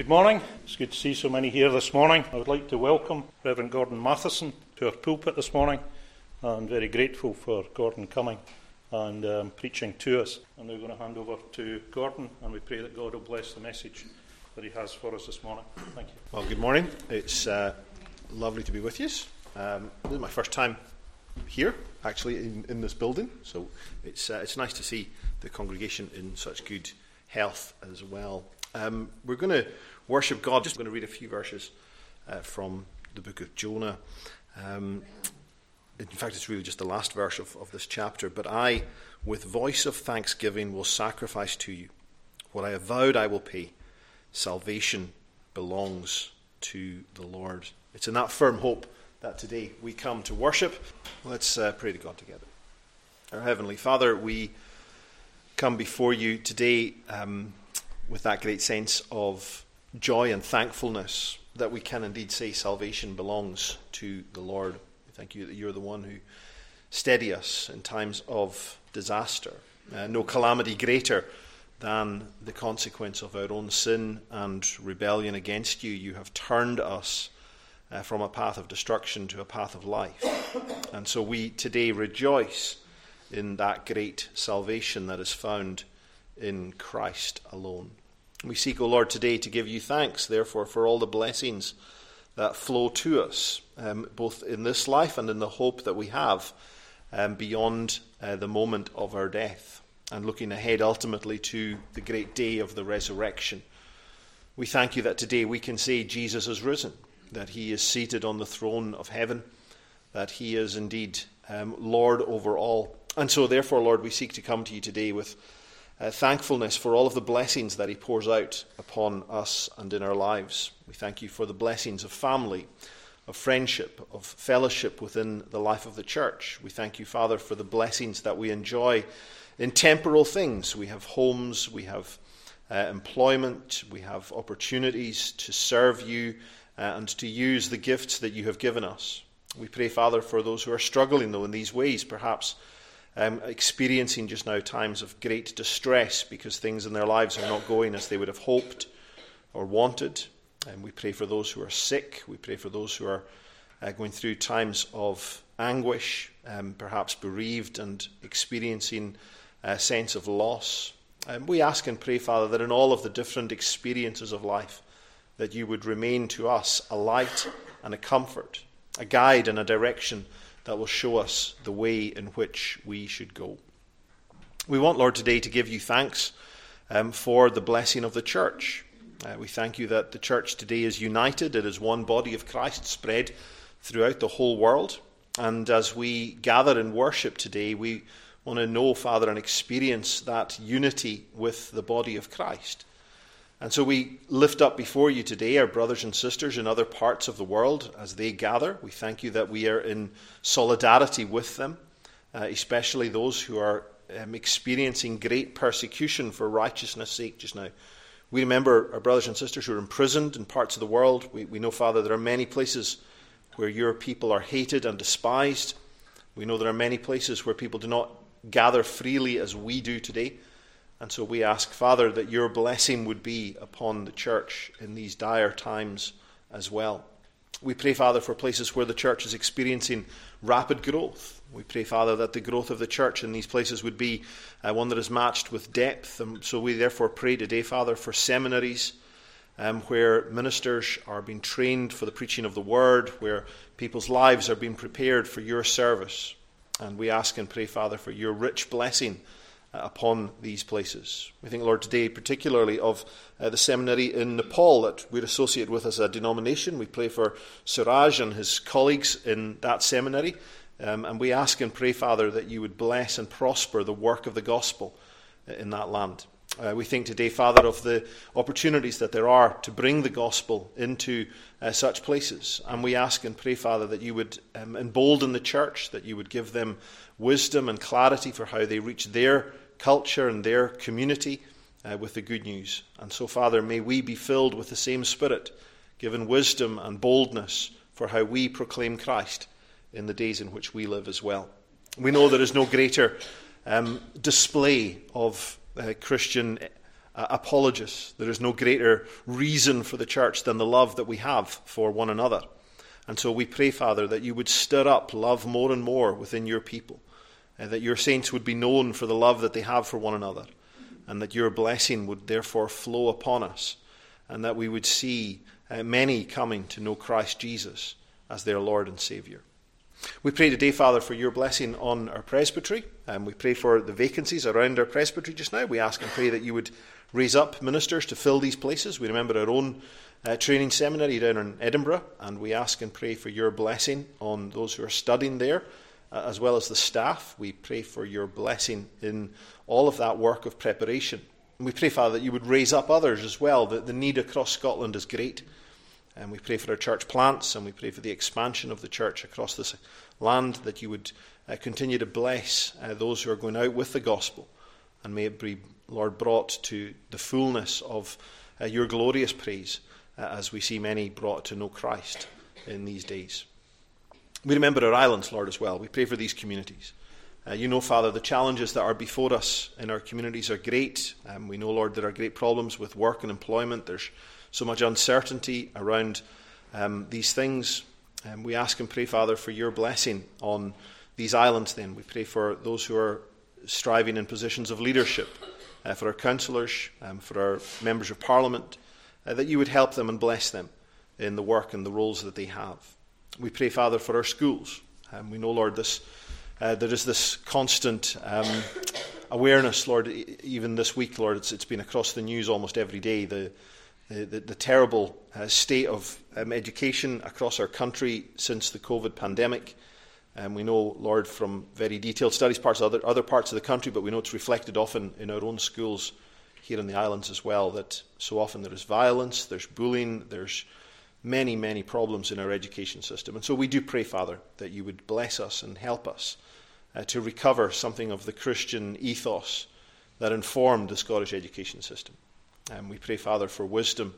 Good morning. It's good to see so many here this morning. I would like to welcome Reverend Gordon Matheson to our pulpit this morning. I'm very grateful for Gordon coming and um, preaching to us. I'm now going to hand over to Gordon, and we pray that God will bless the message that he has for us this morning. Thank you. Well, good morning. It's uh, lovely to be with you. Um, this is my first time here, actually, in, in this building, so it's, uh, it's nice to see the congregation in such good health as well. Um, we're going to worship God. Just going to read a few verses uh, from the book of Jonah. Um, in fact, it's really just the last verse of, of this chapter. But I, with voice of thanksgiving, will sacrifice to you. What I have vowed, I will pay. Salvation belongs to the Lord. It's in that firm hope that today we come to worship. Let's uh, pray to God together. Our Heavenly Father, we come before you today um, with that great sense of joy and thankfulness that we can indeed say salvation belongs to the Lord. Thank you that you're the one who steady us in times of disaster. Uh, no calamity greater than the consequence of our own sin and rebellion against you. You have turned us uh, from a path of destruction to a path of life. And so we today rejoice in that great salvation that is found in Christ alone. We seek, O Lord, today to give you thanks, therefore, for all the blessings that flow to us, um, both in this life and in the hope that we have um, beyond uh, the moment of our death, and looking ahead ultimately to the great day of the resurrection. We thank you that today we can say Jesus has risen, that he is seated on the throne of heaven, that he is indeed um, Lord over all. And so, therefore, Lord, we seek to come to you today with uh, thankfulness for all of the blessings that He pours out upon us and in our lives. We thank you for the blessings of family, of friendship, of fellowship within the life of the church. We thank you, Father, for the blessings that we enjoy in temporal things. We have homes, we have uh, employment, we have opportunities to serve you uh, and to use the gifts that you have given us. We pray, Father, for those who are struggling, though, in these ways, perhaps um, experiencing just now times of great distress because things in their lives are not going as they would have hoped or wanted. And we pray for those who are sick. We pray for those who are uh, going through times of anguish, um, perhaps bereaved and experiencing a sense of loss. Um, we ask and pray, Father, that in all of the different experiences of life, that you would remain to us a light and a comfort, a guide and a direction that will show us the way in which we should go. We want, Lord, today to give you thanks um, for the blessing of the church. Uh, we thank you that the church today is united, it is one body of Christ spread throughout the whole world. And as we gather in worship today, we want to know, Father, and experience that unity with the body of Christ. And so we lift up before you today our brothers and sisters in other parts of the world as they gather. We thank you that we are in solidarity with them, uh, especially those who are um, experiencing great persecution for righteousness' sake just now. We remember our brothers and sisters who are imprisoned in parts of the world. We, we know, Father, there are many places where your people are hated and despised. We know there are many places where people do not gather freely as we do today. And so we ask, Father, that your blessing would be upon the church in these dire times as well. We pray, Father, for places where the church is experiencing rapid growth. We pray, Father, that the growth of the church in these places would be uh, one that is matched with depth. And so we therefore pray today, Father, for seminaries um, where ministers are being trained for the preaching of the word, where people's lives are being prepared for your service. And we ask and pray, Father, for your rich blessing upon these places. We think, Lord, today particularly of uh, the seminary in Nepal that we're associated with as a denomination. We pray for Suraj and his colleagues in that seminary. Um, and we ask and pray, Father, that you would bless and prosper the work of the gospel uh, in that land. Uh, we think today, Father, of the opportunities that there are to bring the gospel into uh, such places. And we ask and pray, Father, that you would um, embolden the church, that you would give them wisdom and clarity for how they reach their culture and their community uh, with the good news. And so, Father, may we be filled with the same Spirit, given wisdom and boldness for how we proclaim Christ in the days in which we live as well. We know there is no greater um, display of uh, Christian uh, apologists. There is no greater reason for the church than the love that we have for one another. And so we pray, Father, that you would stir up love more and more within your people, uh, that your saints would be known for the love that they have for one another, and that your blessing would therefore flow upon us, and that we would see uh, many coming to know Christ Jesus as their Lord and Saviour. We pray today, Father, for your blessing on our presbytery. And we pray for the vacancies around our presbytery just now. We ask and pray that you would raise up ministers to fill these places. We remember our own uh, training seminary down in Edinburgh, and we ask and pray for your blessing on those who are studying there, uh, as well as the staff. We pray for your blessing in all of that work of preparation. And we pray, Father, that you would raise up others as well. that the need across Scotland is great. And we pray for our church plants and we pray for the expansion of the church across this land, that you would uh, continue to bless uh, those who are going out with the gospel. And may it be, Lord, brought to the fullness of uh, your glorious praise uh, as we see many brought to know Christ in these days. We remember our islands, Lord, as well. We pray for these communities. Uh, you know, Father, the challenges that are before us in our communities are great. Um, we know, Lord, there are great problems with work and employment. There's so much uncertainty around um, these things. Um, we ask and pray, Father, for your blessing on these islands then. We pray for those who are striving in positions of leadership, uh, for our councillors, um, for our members of parliament, uh, that you would help them and bless them in the work and the roles that they have. We pray, Father, for our schools. Um, we know, Lord, this, uh, there is this constant um, awareness, Lord, even this week, Lord, it's, it's been across the news almost every day. The, the, the, the terrible uh, state of um, education across our country since the COVID pandemic. Um, we know, Lord, from very detailed studies, parts of other, other parts of the country, but we know it's reflected often in our own schools here in the islands as well, that so often there is violence, there's bullying, there's many, many problems in our education system. And so we do pray, Father, that you would bless us and help us uh, to recover something of the Christian ethos that informed the Scottish education system. And we pray, Father, for wisdom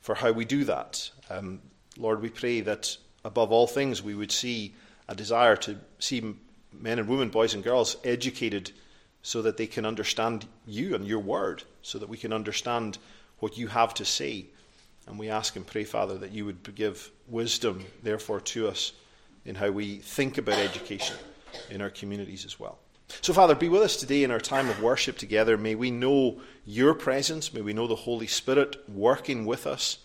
for how we do that. Um, Lord, we pray that above all things we would see a desire to see men and women, boys and girls, educated so that they can understand you and your word, so that we can understand what you have to say. And we ask and pray, Father, that you would give wisdom, therefore, to us in how we think about education in our communities as well. So, Father, be with us today in our time of worship together. May we know your presence. May we know the Holy Spirit working with us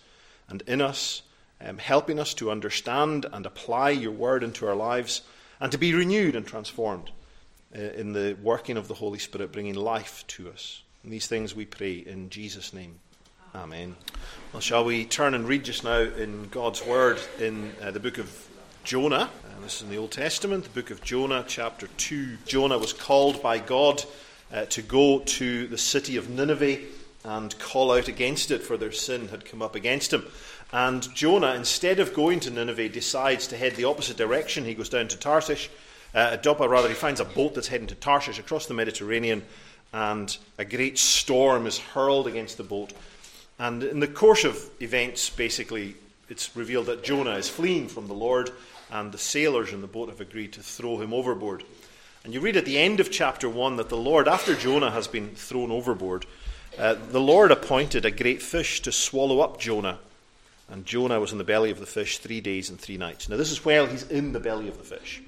and in us, um, helping us to understand and apply your word into our lives and to be renewed and transformed uh, in the working of the Holy Spirit, bringing life to us. And these things we pray in Jesus' name. Amen. Well, shall we turn and read just now in God's word in uh, the book of Jonah? this is in the Old Testament, the book of Jonah, chapter 2. Jonah was called by God uh, to go to the city of Nineveh and call out against it, for their sin had come up against him. And Jonah, instead of going to Nineveh, decides to head the opposite direction. He goes down to Tarshish, uh, rather. He finds a boat that's heading to Tarshish across the Mediterranean, and a great storm is hurled against the boat. And in the course of events, basically, it's revealed that Jonah is fleeing from the Lord and the sailors in the boat have agreed to throw him overboard. And you read at the end of chapter 1 that the Lord, after Jonah has been thrown overboard, uh, the Lord appointed a great fish to swallow up Jonah. And Jonah was in the belly of the fish three days and three nights. Now, this is while he's in the belly of the fish.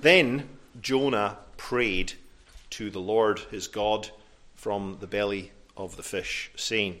Then Jonah prayed to the Lord his God from the belly of the fish, saying,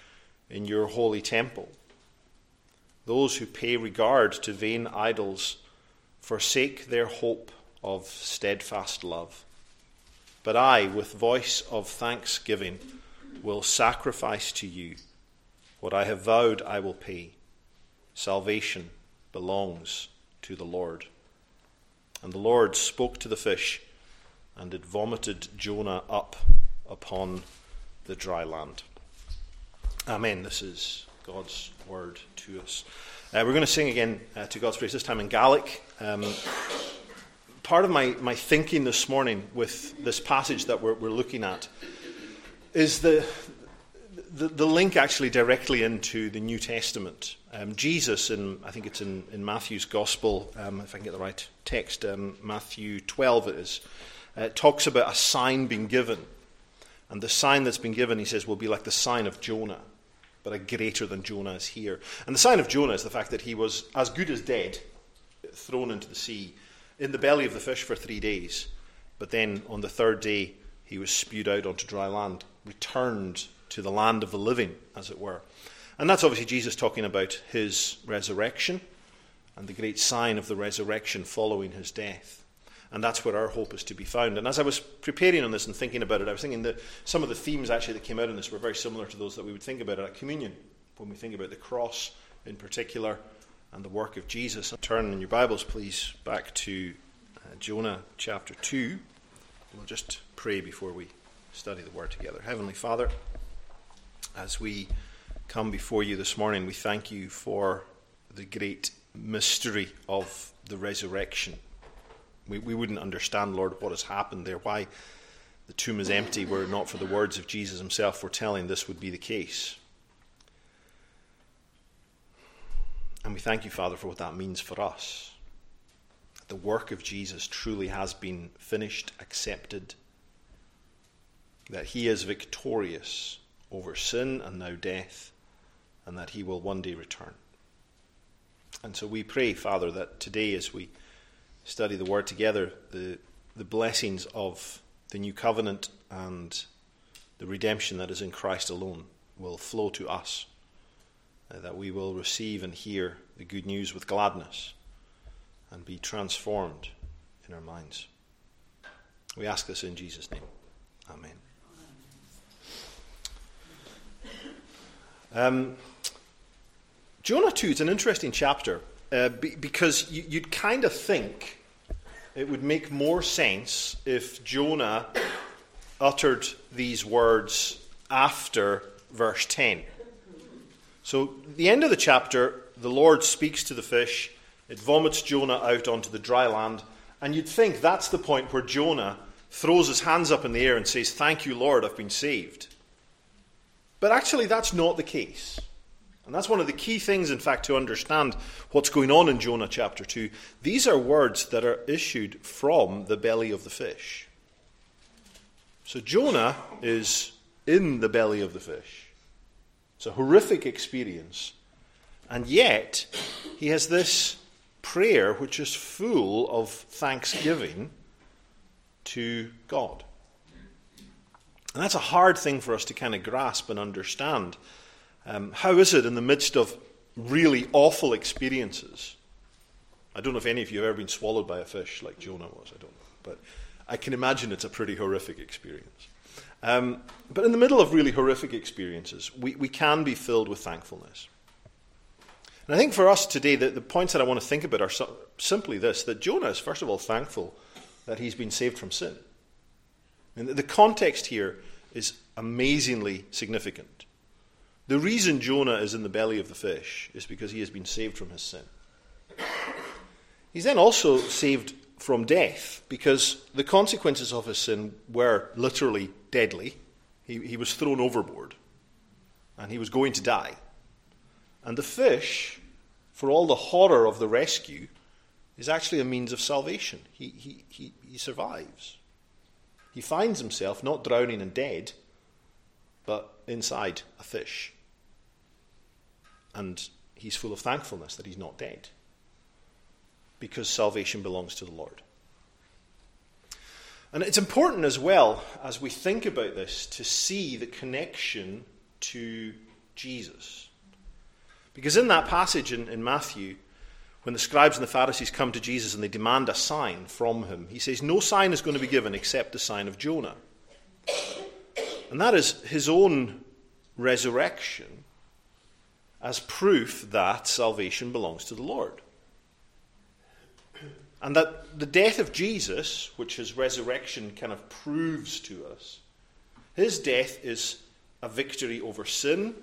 in your holy temple. Those who pay regard to vain idols forsake their hope of steadfast love. But I, with voice of thanksgiving, will sacrifice to you. What I have vowed, I will pay. Salvation belongs to the Lord. And the Lord spoke to the fish, and it vomited Jonah up upon the dry land. Amen. This is God's word to us. Uh, we're going to sing again uh, to God's praise, this time in Gaelic. Um, part of my, my thinking this morning with this passage that we're, we're looking at is the, the, the, link actually directly into the New Testament. Um, Jesus, in, I think it's in, in Matthew's Gospel, um, if I can get the right text, um, Matthew 12 it is, uh, talks about a sign being given. And the sign that's been given, he says, will be like the sign of Jonah, but a greater than Jonah is here. And the sign of Jonah is the fact that he was as good as dead, thrown into the sea, in the belly of the fish for three days. But then on the third day, he was spewed out onto dry land, returned to the land of the living, as it were. And that's obviously Jesus talking about his resurrection and the great sign of the resurrection following his death. And that's where our hope is to be found. And as I was preparing on this and thinking about it, I was thinking that some of the themes actually that came out in this were very similar to those that we would think about at communion, when we think about the cross in particular and the work of Jesus. Turn in your Bibles, please, back to uh, Jonah chapter 2. We'll just pray before we study the Word together. Heavenly Father, as we come before you this morning, we thank you for the great mystery of the resurrection we, we wouldn't understand, Lord, what has happened there, why the tomb is empty, were it not for the words of Jesus himself foretelling this would be the case. And we thank you, Father, for what that means for us. The work of Jesus truly has been finished, accepted, that he is victorious over sin and now death, and that he will one day return. And so we pray, Father, that today as we study the Word together, the, the blessings of the new covenant and the redemption that is in Christ alone will flow to us, uh, that we will receive and hear the good news with gladness and be transformed in our minds. We ask this in Jesus' name. Amen. Um, Jonah 2 is an interesting chapter uh, be, because you, you'd kind of think it would make more sense if Jonah uttered these words after verse 10. So, the end of the chapter, the Lord speaks to the fish, it vomits Jonah out onto the dry land, and you'd think that's the point where Jonah throws his hands up in the air and says, Thank you, Lord, I've been saved. But actually, that's not the case. And that's one of the key things, in fact, to understand what's going on in Jonah chapter 2. These are words that are issued from the belly of the fish. So Jonah is in the belly of the fish. It's a horrific experience. And yet, he has this prayer which is full of thanksgiving to God. And that's a hard thing for us to kind of grasp and understand. Um, how is it in the midst of really awful experiences? I don't know if any of you have ever been swallowed by a fish like Jonah was, I don't know. But I can imagine it's a pretty horrific experience. Um, but in the middle of really horrific experiences, we, we can be filled with thankfulness. And I think for us today, the, the points that I want to think about are so, simply this that Jonah is, first of all, thankful that he's been saved from sin. And the context here is amazingly significant. The reason Jonah is in the belly of the fish is because he has been saved from his sin. He's then also saved from death because the consequences of his sin were literally deadly. He, he was thrown overboard and he was going to die. And the fish, for all the horror of the rescue, is actually a means of salvation. He, he, he, he survives. He finds himself not drowning and dead, but inside a fish. And he's full of thankfulness that he's not dead because salvation belongs to the Lord. And it's important as well, as we think about this, to see the connection to Jesus. Because in that passage in, in Matthew, when the scribes and the Pharisees come to Jesus and they demand a sign from him, he says, No sign is going to be given except the sign of Jonah. And that is his own resurrection as proof that salvation belongs to the Lord. And that the death of Jesus, which his resurrection kind of proves to us, his death is a victory over sin,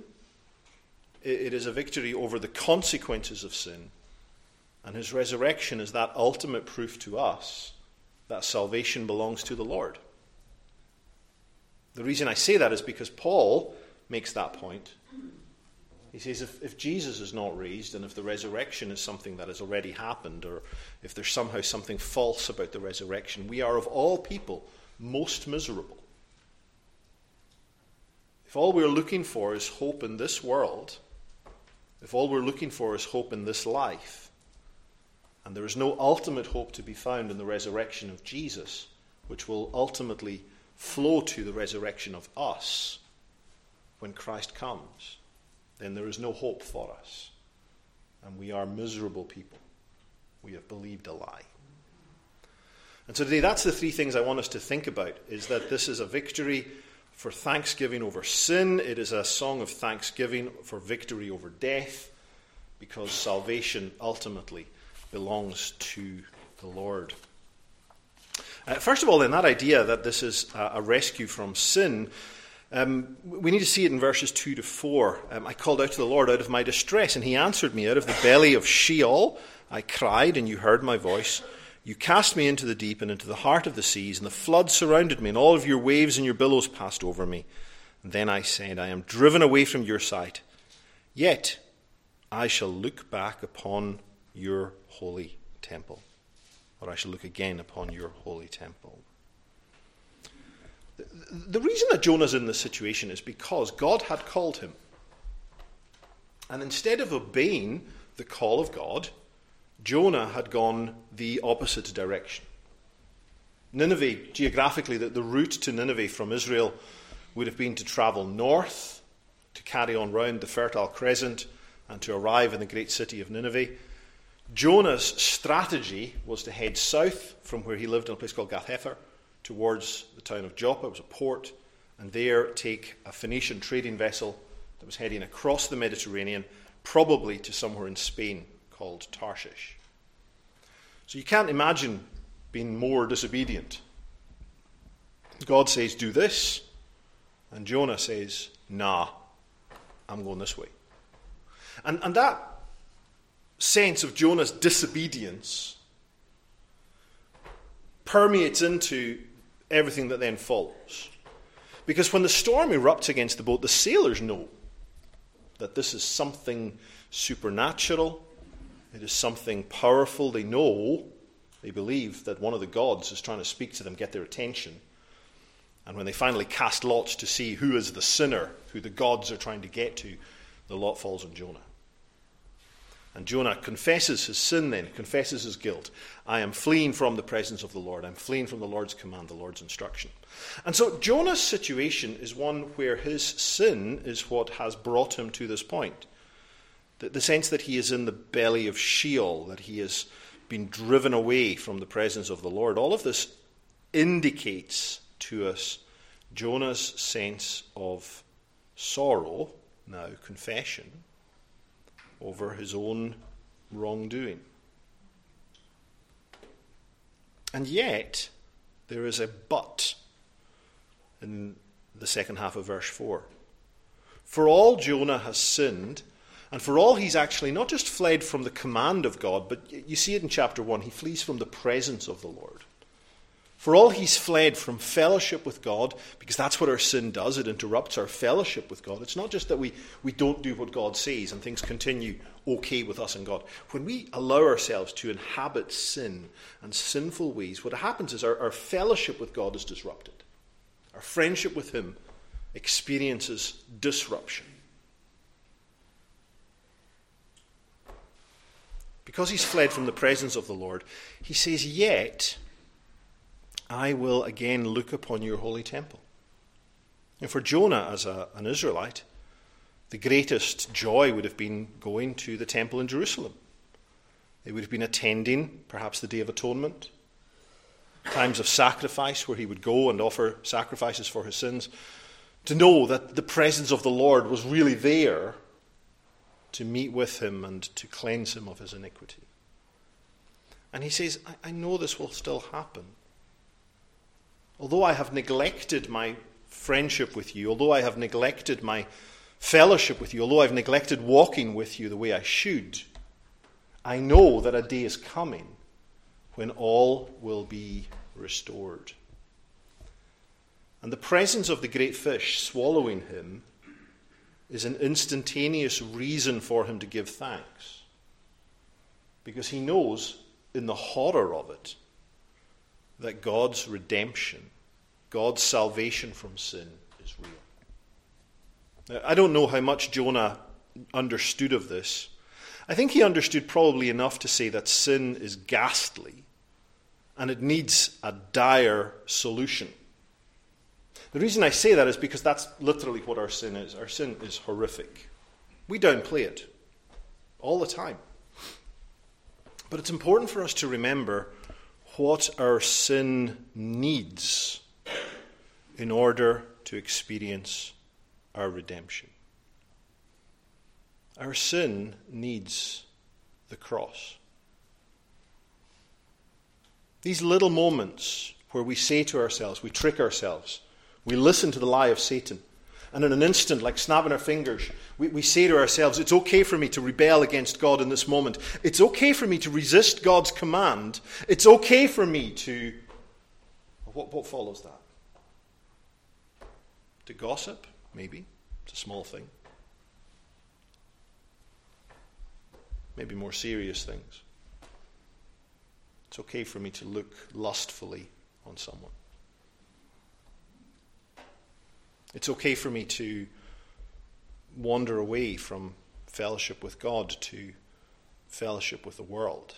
it is a victory over the consequences of sin. And his resurrection is that ultimate proof to us that salvation belongs to the Lord. The reason I say that is because Paul makes that point. He says if, if Jesus is not raised, and if the resurrection is something that has already happened, or if there's somehow something false about the resurrection, we are of all people most miserable. If all we're looking for is hope in this world, if all we're looking for is hope in this life, and there is no ultimate hope to be found in the resurrection of Jesus, which will ultimately flow to the resurrection of us when Christ comes, then there is no hope for us. And we are miserable people. We have believed a lie. And so today, that's the three things I want us to think about is that this is a victory for thanksgiving over sin. It is a song of thanksgiving for victory over death, because salvation ultimately belongs to the Lord. Uh, first of all, then, that idea that this is a, rescue from sin, um, we need to see it in verses 2 to 4. Um, I called out to the Lord out of my distress, and he answered me. Out of the belly of Sheol I cried, and you heard my voice. You cast me into the deep and into the heart of the seas, and the flood surrounded me, and all of your waves and your billows passed over me. And then I said, I am driven away from your sight. Yet I shall look back upon your holy temple, or I shall look again upon your holy temple. The reason that Jonah's in this situation is because God had called him. And instead of obeying the call of God, Jonah had gone the opposite direction. Nineveh, geographically, the, the route to Nineveh from Israel would have been to travel north, to carry on round the Fertile Crescent, and to arrive in the great city of Nineveh. Jonah's strategy was to head south from where he lived in a place called Gath-hepher towards the town of Joppa. It was a port, and there take a Phoenician trading vessel that was heading across the Mediterranean, probably to somewhere in Spain called Tarshish. So you can't imagine being more disobedient. God says, Do this, and Jonah says, Nah, I'm going this way. And, and that sense of Jonah's disobedience permeates into everything that then follows. Because when the storm erupts against the boat, the sailors know that this is something supernatural, it is something powerful. They know, they believe that one of the gods is trying to speak to them, get their attention. And when they finally cast lots to see who is the sinner, who the gods are trying to get to, the lot falls on Jonah. And Jonah confesses his sin then, confesses his guilt. I am fleeing from the presence of the Lord. I'm fleeing from the Lord's command, the Lord's instruction. And so Jonah's situation is one where his sin is what has brought him to this point. The, the sense that he is in the belly of Sheol, that he has been driven away from the presence of the Lord. All of this indicates to us Jonah's sense of sorrow, now confession, over his own wrongdoing. And yet, there is a but in the second half of verse 4. For all Jonah has sinned, and for all he's actually not just fled from the command of God, but you see it in chapter 1, he flees from the presence of the Lord. For all he's fled from fellowship with God, because that's what our sin does, it interrupts our fellowship with God. It's not just that we, we don't do what God says and things continue okay with us and God. When we allow ourselves to inhabit sin and sinful ways, what happens is our, our fellowship with God is disrupted. Our friendship with Him experiences disruption. Because he's fled from the presence of the Lord, he says, Yet I will again look upon your holy temple. And for Jonah, as a, an Israelite, the greatest joy would have been going to the temple in Jerusalem. It would have been attending perhaps the Day of Atonement, times of sacrifice where he would go and offer sacrifices for his sins, to know that the presence of the Lord was really there to meet with him and to cleanse him of his iniquity. And he says, I, I know this will still happen. Although I have neglected my friendship with you, although I have neglected my fellowship with you, although I've neglected walking with you the way I should, I know that a day is coming when all will be restored. And the presence of the great fish swallowing him is an instantaneous reason for him to give thanks. Because he knows in the horror of it that God's redemption, God's salvation from sin is real. Now, I don't know how much Jonah understood of this. I think he understood probably enough to say that sin is ghastly and it needs a dire solution. The reason I say that is because that's literally what our sin is. Our sin is horrific. We downplay it all the time. But it's important for us to remember what our sin needs in order to experience our redemption. Our sin needs the cross. These little moments where we say to ourselves, we trick ourselves, we listen to the lie of Satan. And in an instant, like snapping our fingers, we, we say to ourselves, It's okay for me to rebel against God in this moment. It's okay for me to resist God's command. It's okay for me to. What, what follows that? To gossip? Maybe. It's a small thing. Maybe more serious things. It's okay for me to look lustfully on someone. It's okay for me to wander away from fellowship with God to fellowship with the world.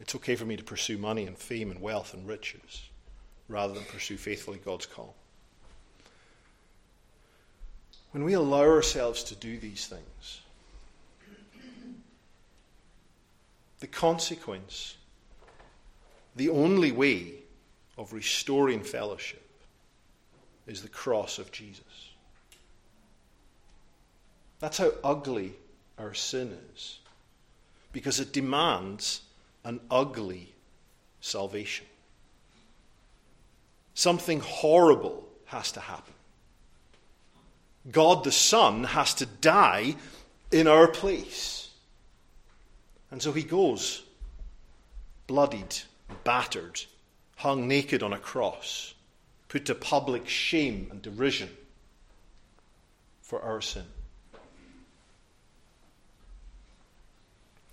It's okay for me to pursue money and fame and wealth and riches rather than pursue faithfully God's call. When we allow ourselves to do these things, the consequence, the only way of restoring fellowship, is the cross of Jesus. That's how ugly our sin is, because it demands an ugly salvation. Something horrible has to happen. God the Son has to die in our place. And so he goes, bloodied, battered, hung naked on a cross put to public shame and derision for our sin.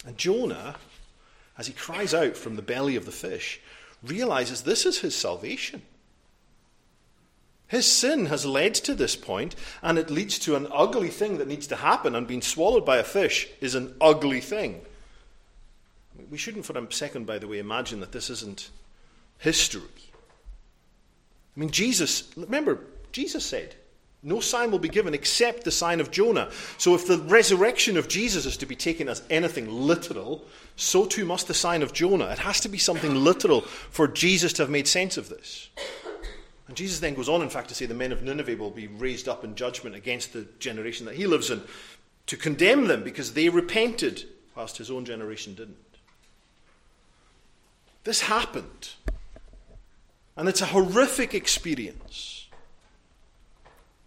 And Jonah, as he cries out from the belly of the fish, realizes this is his salvation. His sin has led to this point, and it leads to an ugly thing that needs to happen, and being swallowed by a fish is an ugly thing. We shouldn't for a second, by the way, imagine that this isn't history. I mean, Jesus, remember, Jesus said, no sign will be given except the sign of Jonah. So, if the resurrection of Jesus is to be taken as anything literal, so too must the sign of Jonah. It has to be something literal for Jesus to have made sense of this. And Jesus then goes on, in fact, to say the men of Nineveh will be raised up in judgment against the generation that he lives in to condemn them because they repented, whilst his own generation didn't. This happened. And it's a horrific experience.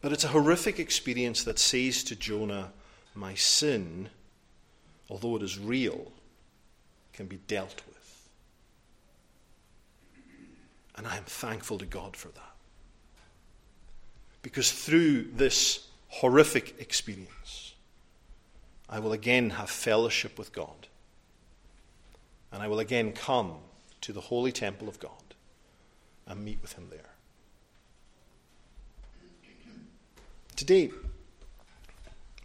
But it's a horrific experience that says to Jonah, My sin, although it is real, can be dealt with. And I am thankful to God for that. Because through this horrific experience, I will again have fellowship with God. And I will again come to the holy temple of God and meet with Him there. Today,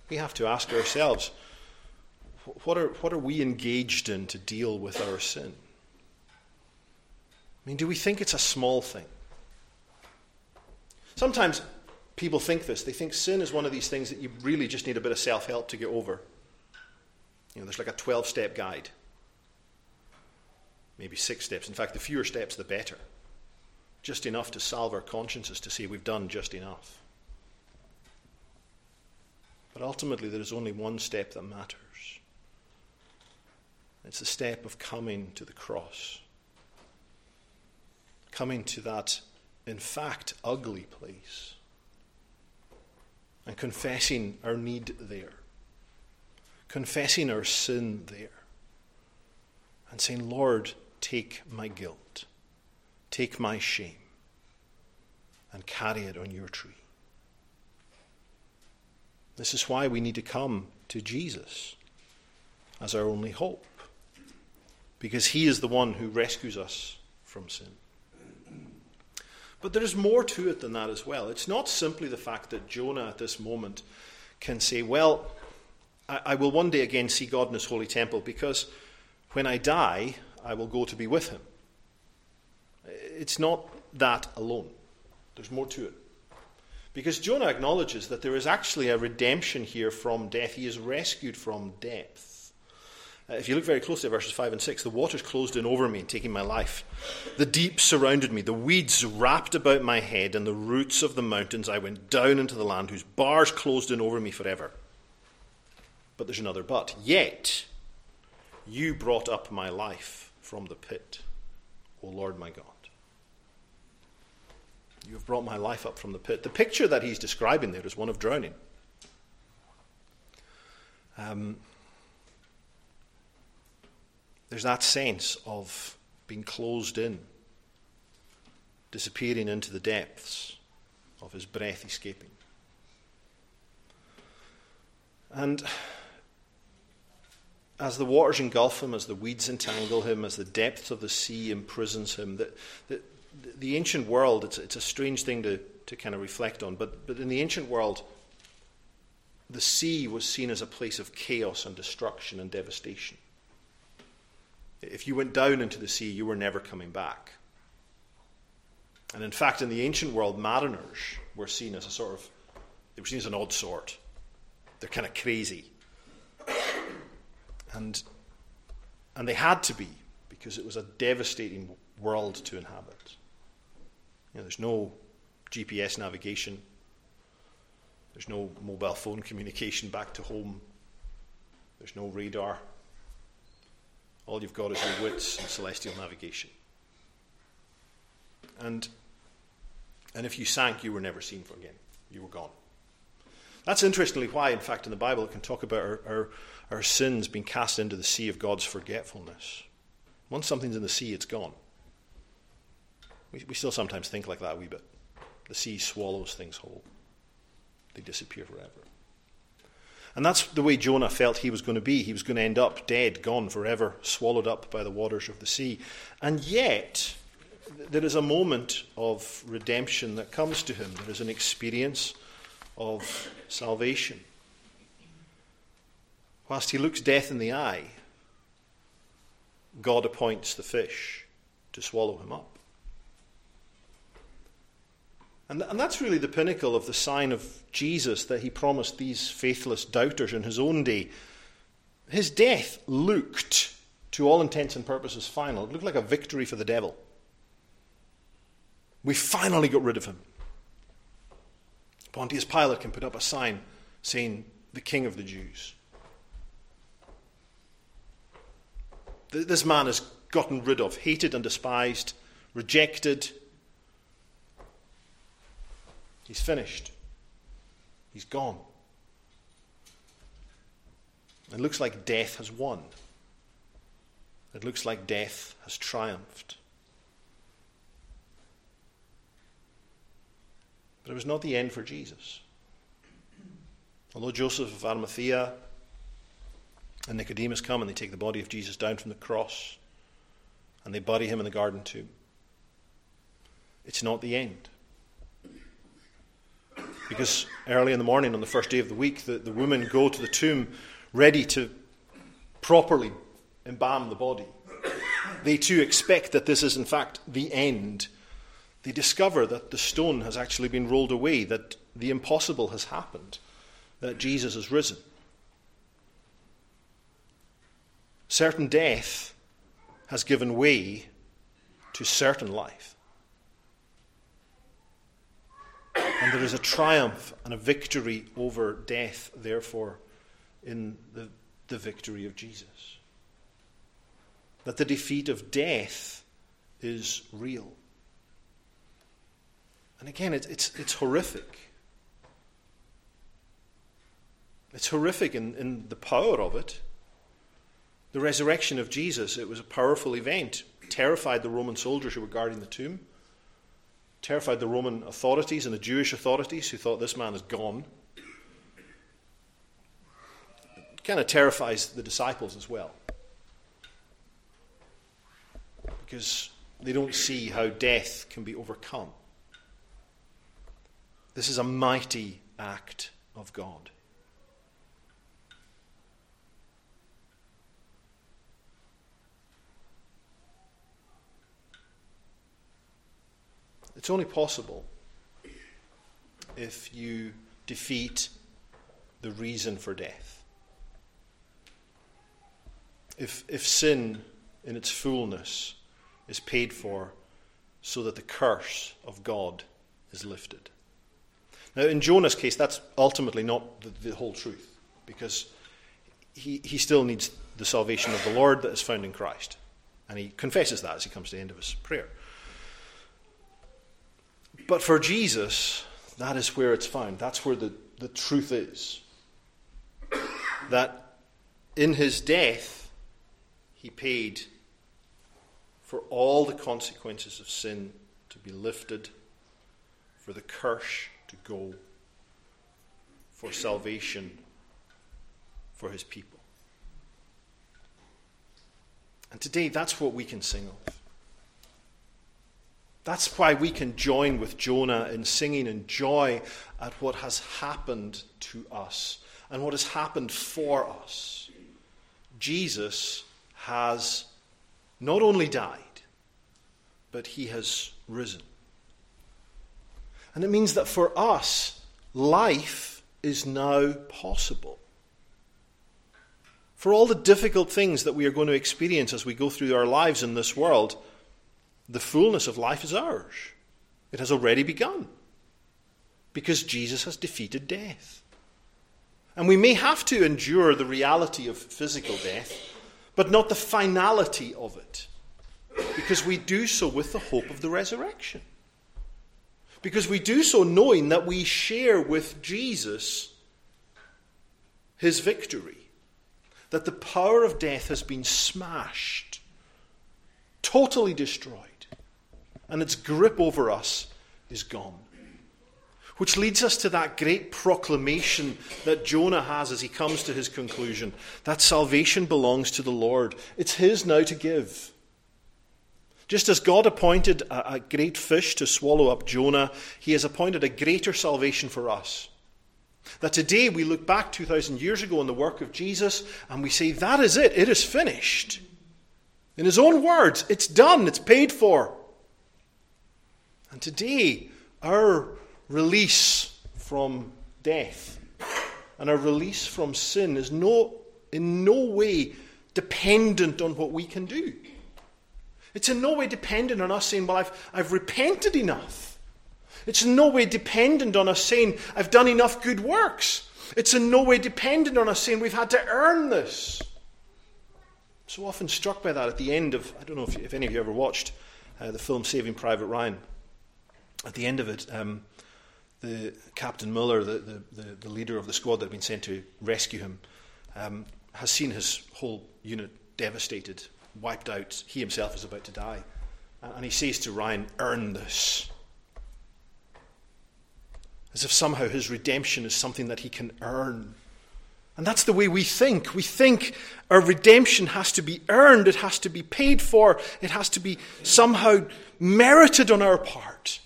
we have to ask ourselves what are, what are we engaged in to deal with our sin? I mean, do we think it's a small thing? Sometimes people think this. They think sin is one of these things that you really just need a bit of self help to get over. You know, there's like a 12 step guide, maybe six steps. In fact, the fewer steps, the better. Just enough to salve our consciences to say we've done just enough. But ultimately, there is only one step that matters. It's the step of coming to the cross, coming to that, in fact, ugly place, and confessing our need there. Confessing our sin there and saying, Lord, take my guilt, take my shame, and carry it on your tree. This is why we need to come to Jesus as our only hope, because he is the one who rescues us from sin. But there is more to it than that as well. It's not simply the fact that Jonah at this moment can say, Well, I, I will one day again see God in his holy temple because when I die, I will go to be with him. It's not that alone, there's more to it. Because Jonah acknowledges that there is actually a redemption here from death. He is rescued from death. Uh, if you look very closely at verses 5 and 6, the waters closed in over me, taking my life. The deep surrounded me, the weeds wrapped about my head, and the roots of the mountains. I went down into the land, whose bars closed in over me forever. But there's another but. Yet, you brought up my life from the pit, O Lord my God. You have brought my life up from the pit. The picture that he's describing there is one of drowning. Um, there's that sense of being closed in, disappearing into the depths of his breath escaping. And as the waters engulf him, as the weeds entangle him, as the depths of the sea imprisons him, the, the ancient world, it's, it's a strange thing to, to kind of reflect on, but, but in the ancient world, the sea was seen as a place of chaos and destruction and devastation. If you went down into the sea, you were never coming back. And in fact, in the ancient world, mariners were seen as a sort of, they were seen as an odd sort. They're kind of crazy. And, and they had to be, because it was a devastating world to inhabit. You know, there's no GPS navigation, there's no mobile phone communication back to home, there's no radar. All you've got is your wits and celestial navigation. And, and if you sank, you were never seen for again. You were gone. That's interestingly why, in fact, in the Bible it can talk about our, our, our sins being cast into the sea of God's forgetfulness. Once something's in the sea, it's gone. We, we still sometimes think like that a wee bit. The sea swallows things whole, they disappear forever. And that's the way Jonah felt he was going to be. He was going to end up dead, gone forever, swallowed up by the waters of the sea. And yet, there is a moment of redemption that comes to him. There is an experience of salvation. Whilst he looks death in the eye, God appoints the fish to swallow him up. And, and that's really the pinnacle of the sign of Jesus that he promised these faithless doubters in his own day. His death looked, to all intents and purposes, final. It looked like a victory for the devil. We finally got rid of him. Pontius Pilate can put up a sign saying, the King of the Jews. This man is gotten rid of, hated and despised, rejected. He's finished. He's gone. It looks like death has won. It looks like death has triumphed. But it was not the end for Jesus. Although Joseph of Arimathea and Nicodemus come and they take the body of Jesus down from the cross and they bury him in the garden tomb, it's not the end. Because early in the morning on the first day of the week, the, the women go to the tomb ready to properly embalm the body. They too expect that this is, in fact, the end they discover that the stone has actually been rolled away, that the impossible has happened, that Jesus has risen. Certain death has given way to certain life. And there is a triumph and a victory over death, therefore, in the, the victory of Jesus. That the defeat of death is real. And again, it's, it's, it's horrific. It's horrific in, in the power of it. The resurrection of Jesus, it was a powerful event, terrified the Roman soldiers who were guarding the tomb, terrified the Roman authorities and the Jewish authorities who thought this man is gone. It kind of terrifies the disciples as well. Because they don't see how death can be overcome. This is a mighty act of God. It's only possible if you defeat the reason for death. If, if sin in its fullness is paid for so that the curse of God is lifted. Now, in Jonah's case, that's ultimately not the, the whole truth, because he, he still needs the salvation of the Lord that is found in Christ. And he confesses that as he comes to the end of his prayer. But for Jesus, that is where it's found. That's where the, the truth is. That in his death, he paid for all the consequences of sin to be lifted, for the curse to go, for salvation for his people. And today, that's what we can sing of. That's why we can join with Jonah in singing in joy at what has happened to us and what has happened for us. Jesus has not only died, but he has risen. And it means that for us, life is now possible. For all the difficult things that we are going to experience as we go through our lives in this world, the fullness of life is ours. It has already begun because Jesus has defeated death. And we may have to endure the reality of physical death, but not the finality of it, because we do so with the hope of the resurrection. Because we do so knowing that we share with Jesus his victory, that the power of death has been smashed, totally destroyed and its grip over us is gone. Which leads us to that great proclamation that Jonah has as he comes to his conclusion that salvation belongs to the Lord. It's his now to give. Just as God appointed a, a, great fish to swallow up Jonah, he has appointed a greater salvation for us. That today we look back 2,000 years ago on the work of Jesus and we say, that is it, it is finished. In his own words, it's done, it's paid for. And today, our release from death and our release from sin is no, in no way dependent on what we can do. It's in no way dependent on us saying, Well, I've, I've repented enough. It's in no way dependent on us saying, I've done enough good works. It's in no way dependent on us saying, We've had to earn this. So often struck by that at the end of, I don't know if, if any of you ever watched uh, the film Saving Private Ryan at the end of it, um, the Captain Miller, the, the, the, the, leader of the squad that had been sent to rescue him, um, has seen his whole unit devastated, wiped out. He himself is about to die. And he says to Ryan, Earn this. As if somehow his redemption is something that he can earn. And that's the way we think. We think our redemption has to be earned, it has to be paid for, it has to be somehow merited on our part.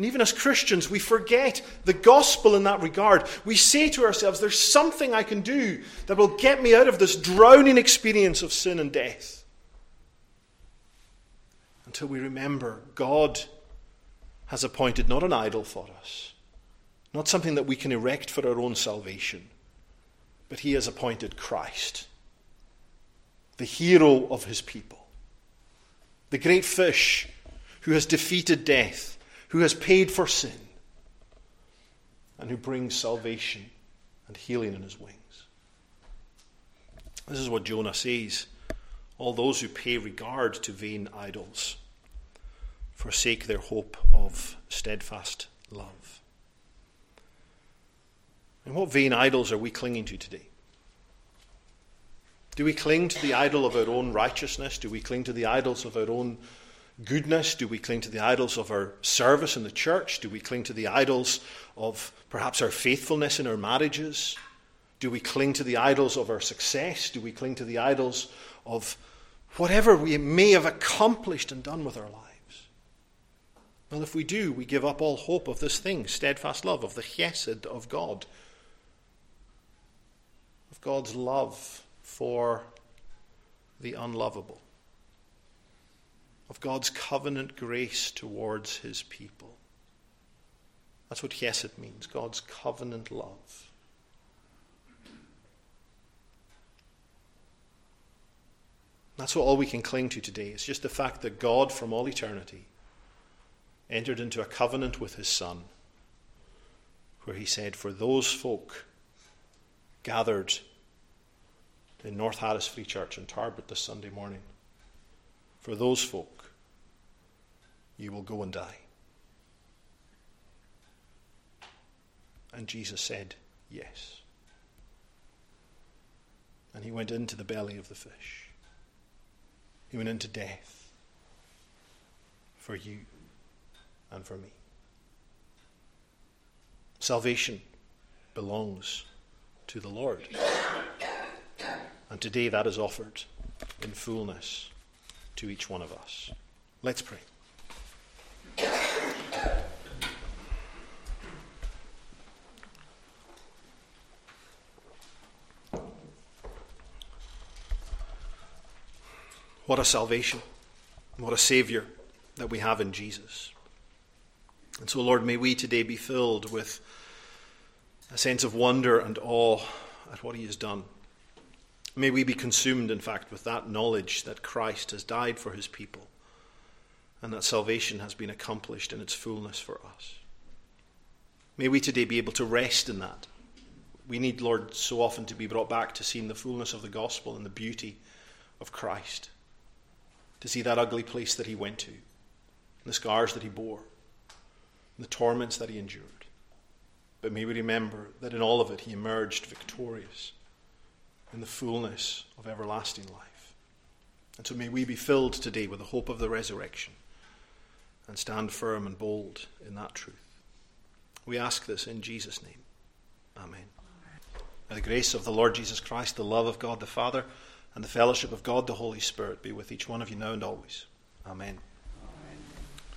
And even as Christians, we forget the gospel in that regard. We say to ourselves, there's something I can do that will get me out of this drowning experience of sin and death. Until we remember God has appointed not an idol for us, not something that we can erect for our own salvation, but he has appointed Christ, the hero of his people, the great fish who has defeated death, who has paid for sin, and who brings salvation and healing in his wings. This is what Jonah says all those who pay regard to vain idols forsake their hope of steadfast love. And what vain idols are we clinging to today? Do we cling to the idol of our own righteousness? Do we cling to the idols of our own goodness? Do we cling to the idols of our service in the church? Do we cling to the idols of perhaps our faithfulness in our marriages? Do we cling to the idols of our success? Do we cling to the idols of whatever we may have accomplished and done with our lives? Well, if we do, we give up all hope of this thing steadfast love, of the chesed of God, of God's love for the unlovable, of God's covenant grace towards his people. That's what chesed means God's covenant love. That's what all we can cling to today. It's just the fact that God, from all eternity, entered into a covenant with his Son, where he said, For those folk gathered in North Harris Free Church in Tarbert this Sunday morning, for those folk, you will go and die. And Jesus said, Yes. And he went into the belly of the fish. He went into death for you and for me. Salvation belongs to the Lord. And today that is offered in fullness to each one of us. Let's pray. What a salvation. What a Saviour that we have in Jesus. And so, Lord, may we today be filled with a sense of wonder and awe at what He has done. May we be consumed, in fact, with that knowledge that Christ has died for His people and that salvation has been accomplished in its fullness for us. May we today be able to rest in that. We need, Lord, so often to be brought back to seeing the fullness of the gospel and the beauty of Christ, to see that ugly place that He went to, the scars that He bore the torments that he endured. But may we remember that in all of it he emerged victorious in the fullness of everlasting life. And so may we be filled today with the hope of the resurrection and stand firm and bold in that truth. We ask this in Jesus' name. Amen. May the grace of the Lord Jesus Christ, the love of God the Father, and the fellowship of God the Holy Spirit be with each one of you now and always. Amen.